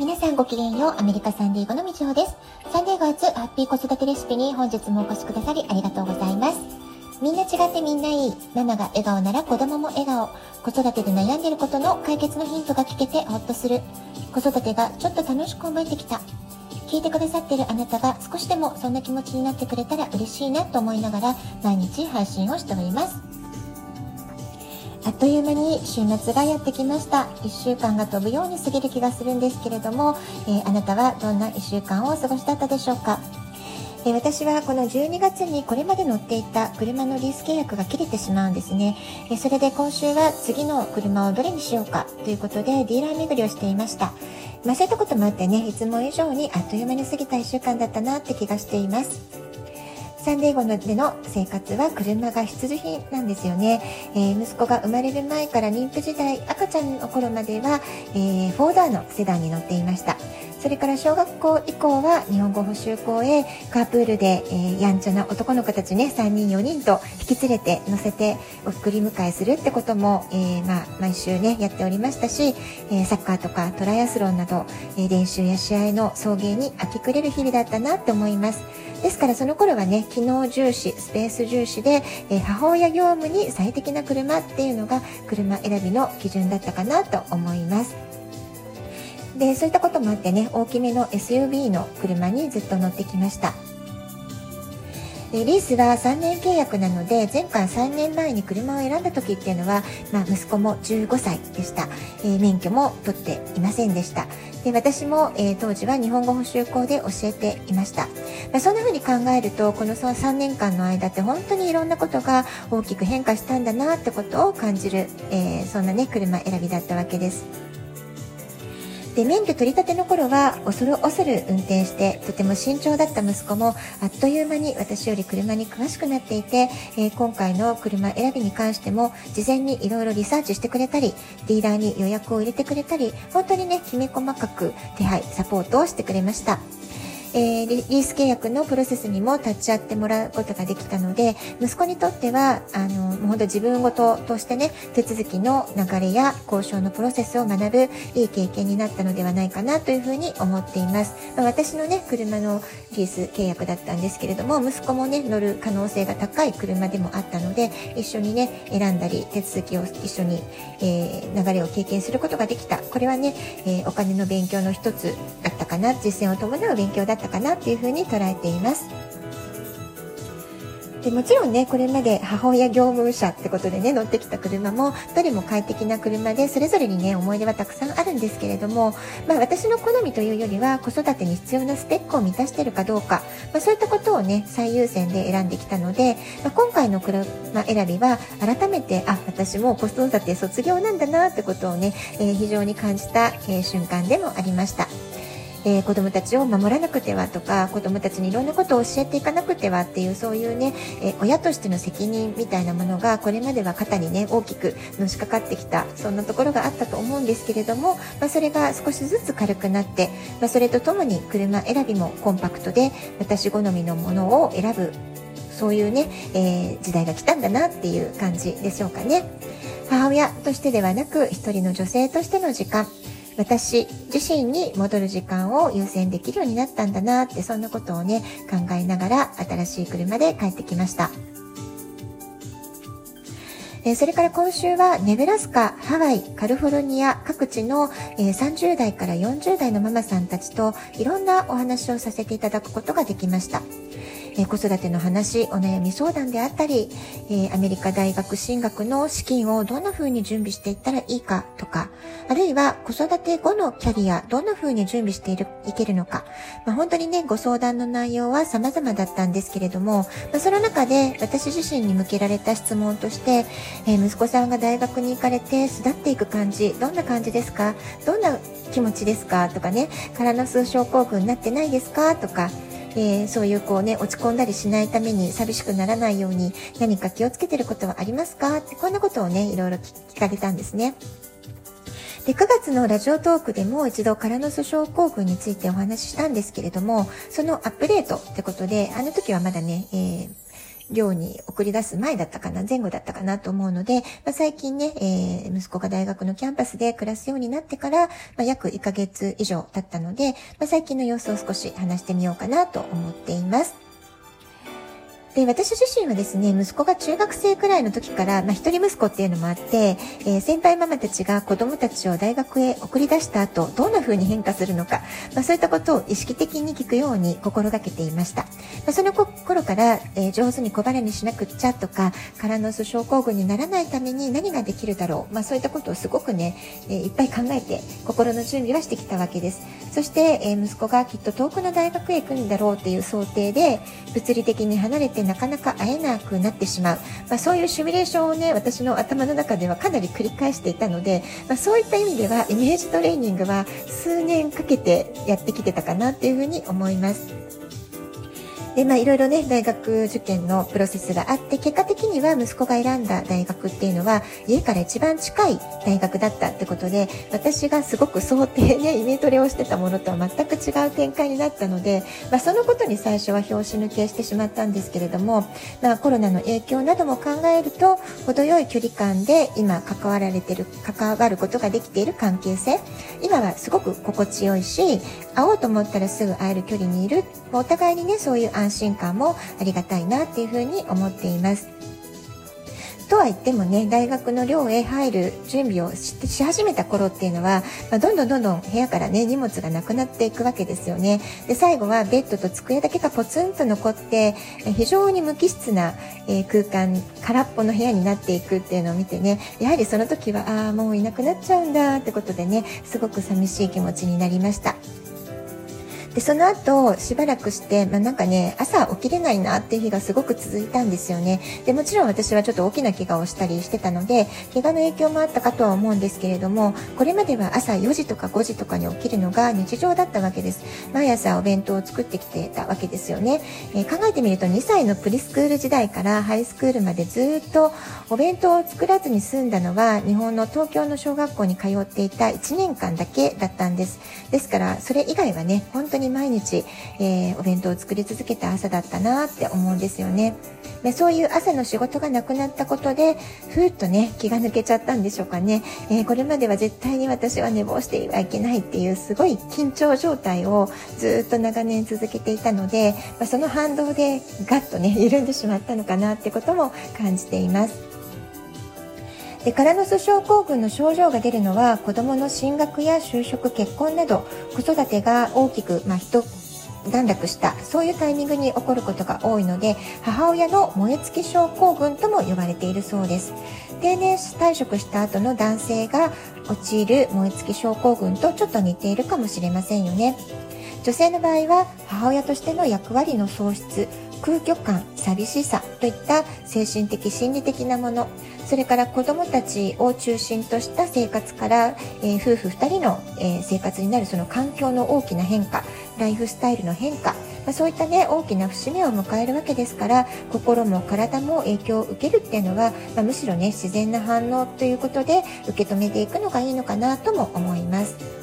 皆さんごきげんよう。アメリカサンディーゴのみちほです。サンディーゴ初ハッピー子育てレシピに本日もお越しくださりありがとうございます。みんな違ってみんないい。ママが笑顔なら子供も笑顔。子育てで悩んでることの解決のヒントが聞けてほっとする。子育てがちょっと楽しく思えてきた。聞いてくださってるあなたが少しでもそんな気持ちになってくれたら嬉しいなと思いながら毎日配信をしております。あっという間に週末がやってきました。1週間が飛ぶように過ぎる気がするんですけれども、えー、あなたはどんな1週間をお過ごしだったでしょうか、えー、私はこの12月にこれまで乗っていた車のリース契約が切れてしまうんですね、えー、それで今週は次の車をどれにしようか？ということでディーラー巡りをしていました。まあ、そういったこともあってねいつも以上にあっという間に過ぎた1週間だったなって気がしています。サンデーゴでの生活は車が必需品なんですよね、えー、息子が生まれる前から妊婦時代赤ちゃんの頃までは、えー、フォーダーのセダンに乗っていました。それから小学校以降は日本語補習校へカープールで、えー、やんちゃな男の子たちね3人4人と引き連れて乗せて送り迎えするってことも、えー、まあ、毎週ねやっておりましたし、えー、サッカーとかトライアスロンなど、え練習や試合の送迎に明け暮れる日々だったなって思います。ですからその頃はね機能重視スペース重視で、え母親業務に最適な車っていうのが車選びの基準だったかなと思います。でそういったこともあってね大きめの SUV の車にずっと乗ってきました。でリースは3年契約なので前回3年前に車を選んだ時っていうのは、まあ、息子も15歳でした、えー、免許も取っていませんでした。で私も、えー、当時は日本語補習校で教えていました、まあ、そんな風に考えるとこの3年間の間って本当にいろんなことが大きく変化したんだなってことを感じる、えー、そんなね車選びだったわけです。で免許取り立ての頃は恐る恐る運転してとても慎重だった息子もあっという間に私より車に詳しくなっていて、えー、今回の車選びに関しても事前にいろいろリサーチしてくれたりディーラーに予約を入れてくれたり本当にねきめ細かく手配サポートをしてくれました。えー、リース契約のプロセスにも立ち会ってもらうことができたので息子にとってはあのもう本当自分事ととしてね手続きの流れや交渉のプロセスを学ぶいい経験になったのではないかなというふうに思っています、まあ、私のね車のリース契約だったんですけれども息子もね乗る可能性が高い車でもあったので一緒にね選んだり手続きを一緒に、えー、流れを経験することができた。これはね、えー、お金の勉強の一つだったかな実践を伴う勉強だったかなっていうふうに捉えています。でもちろんねこれまで母親業務車ってことでね乗ってきた車もどれも快適な車でそれぞれにね思い出はたくさんあるんですけれども、まあ、私の好みというよりは子育てに必要なスペックを満たしているかどうか、まあ、そういったことをね最優先で選んできたので、まあ、今回の車選びは改めてあ私も子育て卒業なんだなってことをね、えー、非常に感じた、えー、瞬間でもありました。えー、子どもたちを守らなくてはとか子どもたちにいろんなことを教えていかなくてはっていうそういうね、えー、親としての責任みたいなものがこれまでは肩にね大きくのしかかってきたそんなところがあったと思うんですけれども、まあ、それが少しずつ軽くなって、まあ、それとともに車選びもコンパクトで私好みのものを選ぶそういうね、えー、時代が来たんだなっていう感じでしょうかね。母親としてではなく一人の女性としての時間私自身に戻る時間を優先できるようになったんだなってそんなことをね考えながら新しい車で帰ってきました。えそれから今週はネブラスカ、ハワイ、カリフォルニア各地の、え30代から40代のママさんたちといろんなお話をさせていただくことができました。え子育ての話お悩み相談であったり、えアメリカ大学進学の資金をどんな風に準備していったらいいかとかあるいは子育て後のキャリアどんな風に準備しているいけるのか、まあ、本当にねご相談の内容は様々だったんですけれども、まあ、その中で私自身に向けられた質問として、え、息子さんが大学に行かれて巣立っていく感じどんな感じですか？どんな気持ちですか？とかね空の数症候群になってないですか？とかえー、そういうこうね、落ち込んだりしないために寂しくならないように何か気をつけてることはありますか？ってこんなことをね、いろいろ聞かれたんですね。で9月のラジオトークでも一度カラノス症候群についてお話ししたんですけれどもそのアップデートってことであの時はまだね、えー寮に送り出す前だったかな、前後だったかなと思うので、まあ、最近ね、えー、息子が大学のキャンパスで暮らすようになってから、まあ、約1ヶ月以上経ったので、まあ、最近の様子を少し話してみようかなと思っています。で、私自身はですね、息子が中学生くらいの時から、まあ、一人息子っていうのもあって、えー、先輩ママたちが子供たちを大学へ送り出した後、どんな風に変化するのか、まあ、そういったことを意識的に聞くように心がけていました。まあ、その頃から、えー、上手に小腹にしなくっちゃとか、空の巣症候群にならないために何ができるだろう、まあ、そういったことをすごくね、えー、いっぱい考えて、心の準備はしてきたわけです。そして、え息子がきっと遠くの大学へ行くんだろうっていう想定で、物理的に離れてなかなか会えなくなってしまう、まあ、そういうシミュレーションをね私の頭の中ではかなり繰り返していたので、まあ、そういった意味ではイメージトレーニングは数年かけてやってきてたかなっていうふうに思います。で、まあいろいろね、大学受験のプロセスがあって、結果的には息子が選んだ大学っていうのは、家から一番近い大学だったってことで、私がすごく想定ね、イメトレをしてたものとは全く違う展開になったので、まあそのことに最初は拍子抜けしてしまったんですけれども、まあコロナの影響なども考えると、程よい距離感で今関わられてる、関わることができている関係性、今はすごく心地よいし、会おうと思ったらすぐ会える距離にいる、お互いにね、そういう安安心感もありがたいなっていうふうに思っています。とは言ってもね、大学の寮へ入る準備をし始めた頃っていうのは、まあ、どんどんどんどん部屋からね、荷物がなくなっていくわけですよね。で、最後はベッドと机だけがポツンと残って、非常に無機質な、え空間、空っぽの部屋になっていくっていうのを見てね、やはりその時は、ああ、もういなくなっちゃうんだってことでね、すごく寂しい気持ちになりました。でその後しばらくして、まあ、なんかね朝起きれないなっていう日がすごく続いたんですよね。でもちろん私はちょっと大きな怪我をしたりしてたので怪我の影響もあったかとは思うんですけれどもこれまでは朝4時とか5時とかに起きるのが日常だったわけです。毎朝お弁当を作ってきてたわけですよね、えー、考えてみると2歳のプリスクール時代からハイスクールまでずっとお弁当を作らずに済んだのは日本の東京の小学校に通っていた1年間だけだったんです。ですからそれ以外はね本当にに毎日、えー、お弁当を作り続けた朝だったなって思うんですよね。でそういう朝の仕事がなくなったことでふーっとね気が抜けちゃったんでしょうかね、えー、これまでは絶対に私は寝坊してはいけないっていうすごい緊張状態をずっと長年続けていたので、まあ、その反動でガッとね緩んでしまったのかなってことも感じています。でカラノス症候群の症状が出るのは子どもの進学や就職結婚など子育てが大きく、まあ、一段落したそういうタイミングに起こることが多いので母親の燃え尽き症候群とも呼ばれているそうです。定年退職した後の男性が陥る燃え尽き症候群とちょっと似ているかもしれませんよね。女性の場合は母親としての役割の喪失空虚感寂しさといった精神的心理的なものそれから子どもたちを中心とした生活から、えー、夫婦2人の、えー、生活になるその環境の大きな変化ライフスタイルの変化、まあ、そういったね大きな節目を迎えるわけですから心も体も影響を受けるっていうのは、まあ、むしろね自然な反応ということで受け止めていくのがいいのかなとも思います。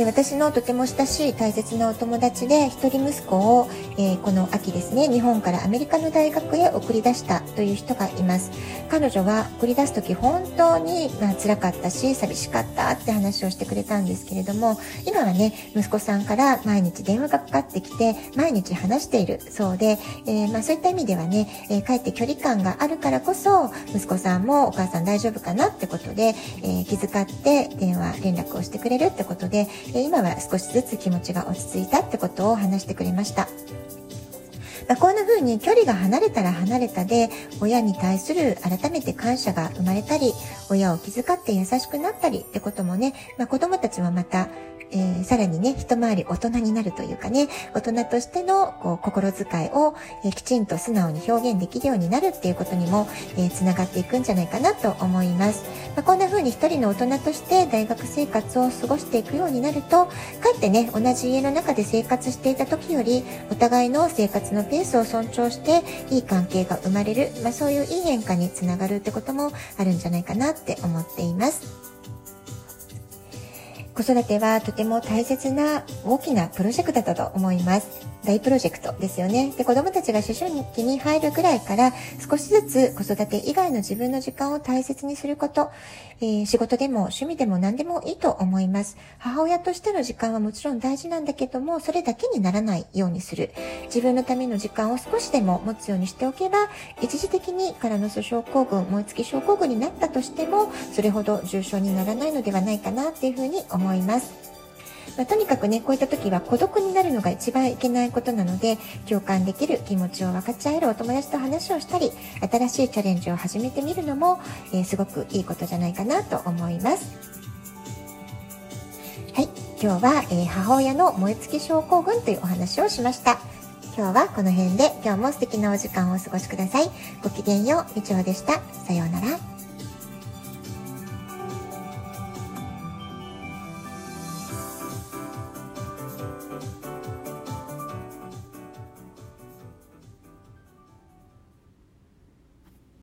で私のとても親しい大切なお友達で一人息子を、えー、この秋ですね日本からアメリカの大学へ送り出したという人がいます。彼女は送り出す時本当に、まあ、辛かったし寂しかったって話をしてくれたんですけれども今はね息子さんから毎日電話がかかってきて毎日話しているそうで、えー、まあ、そういった意味ではね、えー、かえって距離感があるからこそ息子さんもお母さん大丈夫かなってことで、え気遣って電話連絡をしてくれるってことで今は少しずつ気持ちが落ち着いたってことを話してくれました。まあ、こんな風に距離が離れたら離れたで親に対する改めて感謝が生まれたり親を気遣って優しくなったりってこともね、まあ、子供たちもまたえー、さらにね、一回り大人になるというかね、大人としてのこう心遣いを、えー、きちんと素直に表現できるようになるっていうことにも、えー、つながっていくんじゃないかなと思います。まあ、こんな風に一人の大人として大学生活を過ごしていくようになると、かえってね、同じ家の中で生活していた時より、お互いの生活のペースを尊重して、いい関係が生まれる、まあ、そういういい変化につながるってこともあるんじゃないかなって思っています。子育てはとても大切な大きなプロジェクトだと思います。大プロジェクトですよね。で、子供たちが思春期に入るぐらいから少しずつ子育て以外の自分の時間を大切にすること、えー、仕事でも趣味でも何でもいいと思います。母親としての時間はもちろん大事なんだけども、それだけにならないようにする。自分のための時間を少しでも持つようにしておけば、一時的にカラノス症候群、燃え尽き症候群になったとしても、それほど重症にならないのではないかなっていうふうに思います。まあ、とにかくね、こういった時は孤独になるのが一番いけないことなので、共感できる気持ちを分かち合えるお友達と話をしたり、新しいチャレンジを始めてみるのも、えー、すごくいいことじゃないかなと思います。はい、今日は、えー、母親の燃え尽き症候群というお話をしました。今日はこの辺で今日も素敵なお時間をお過ごしください。ごきげんよう、みちおでした。さようなら。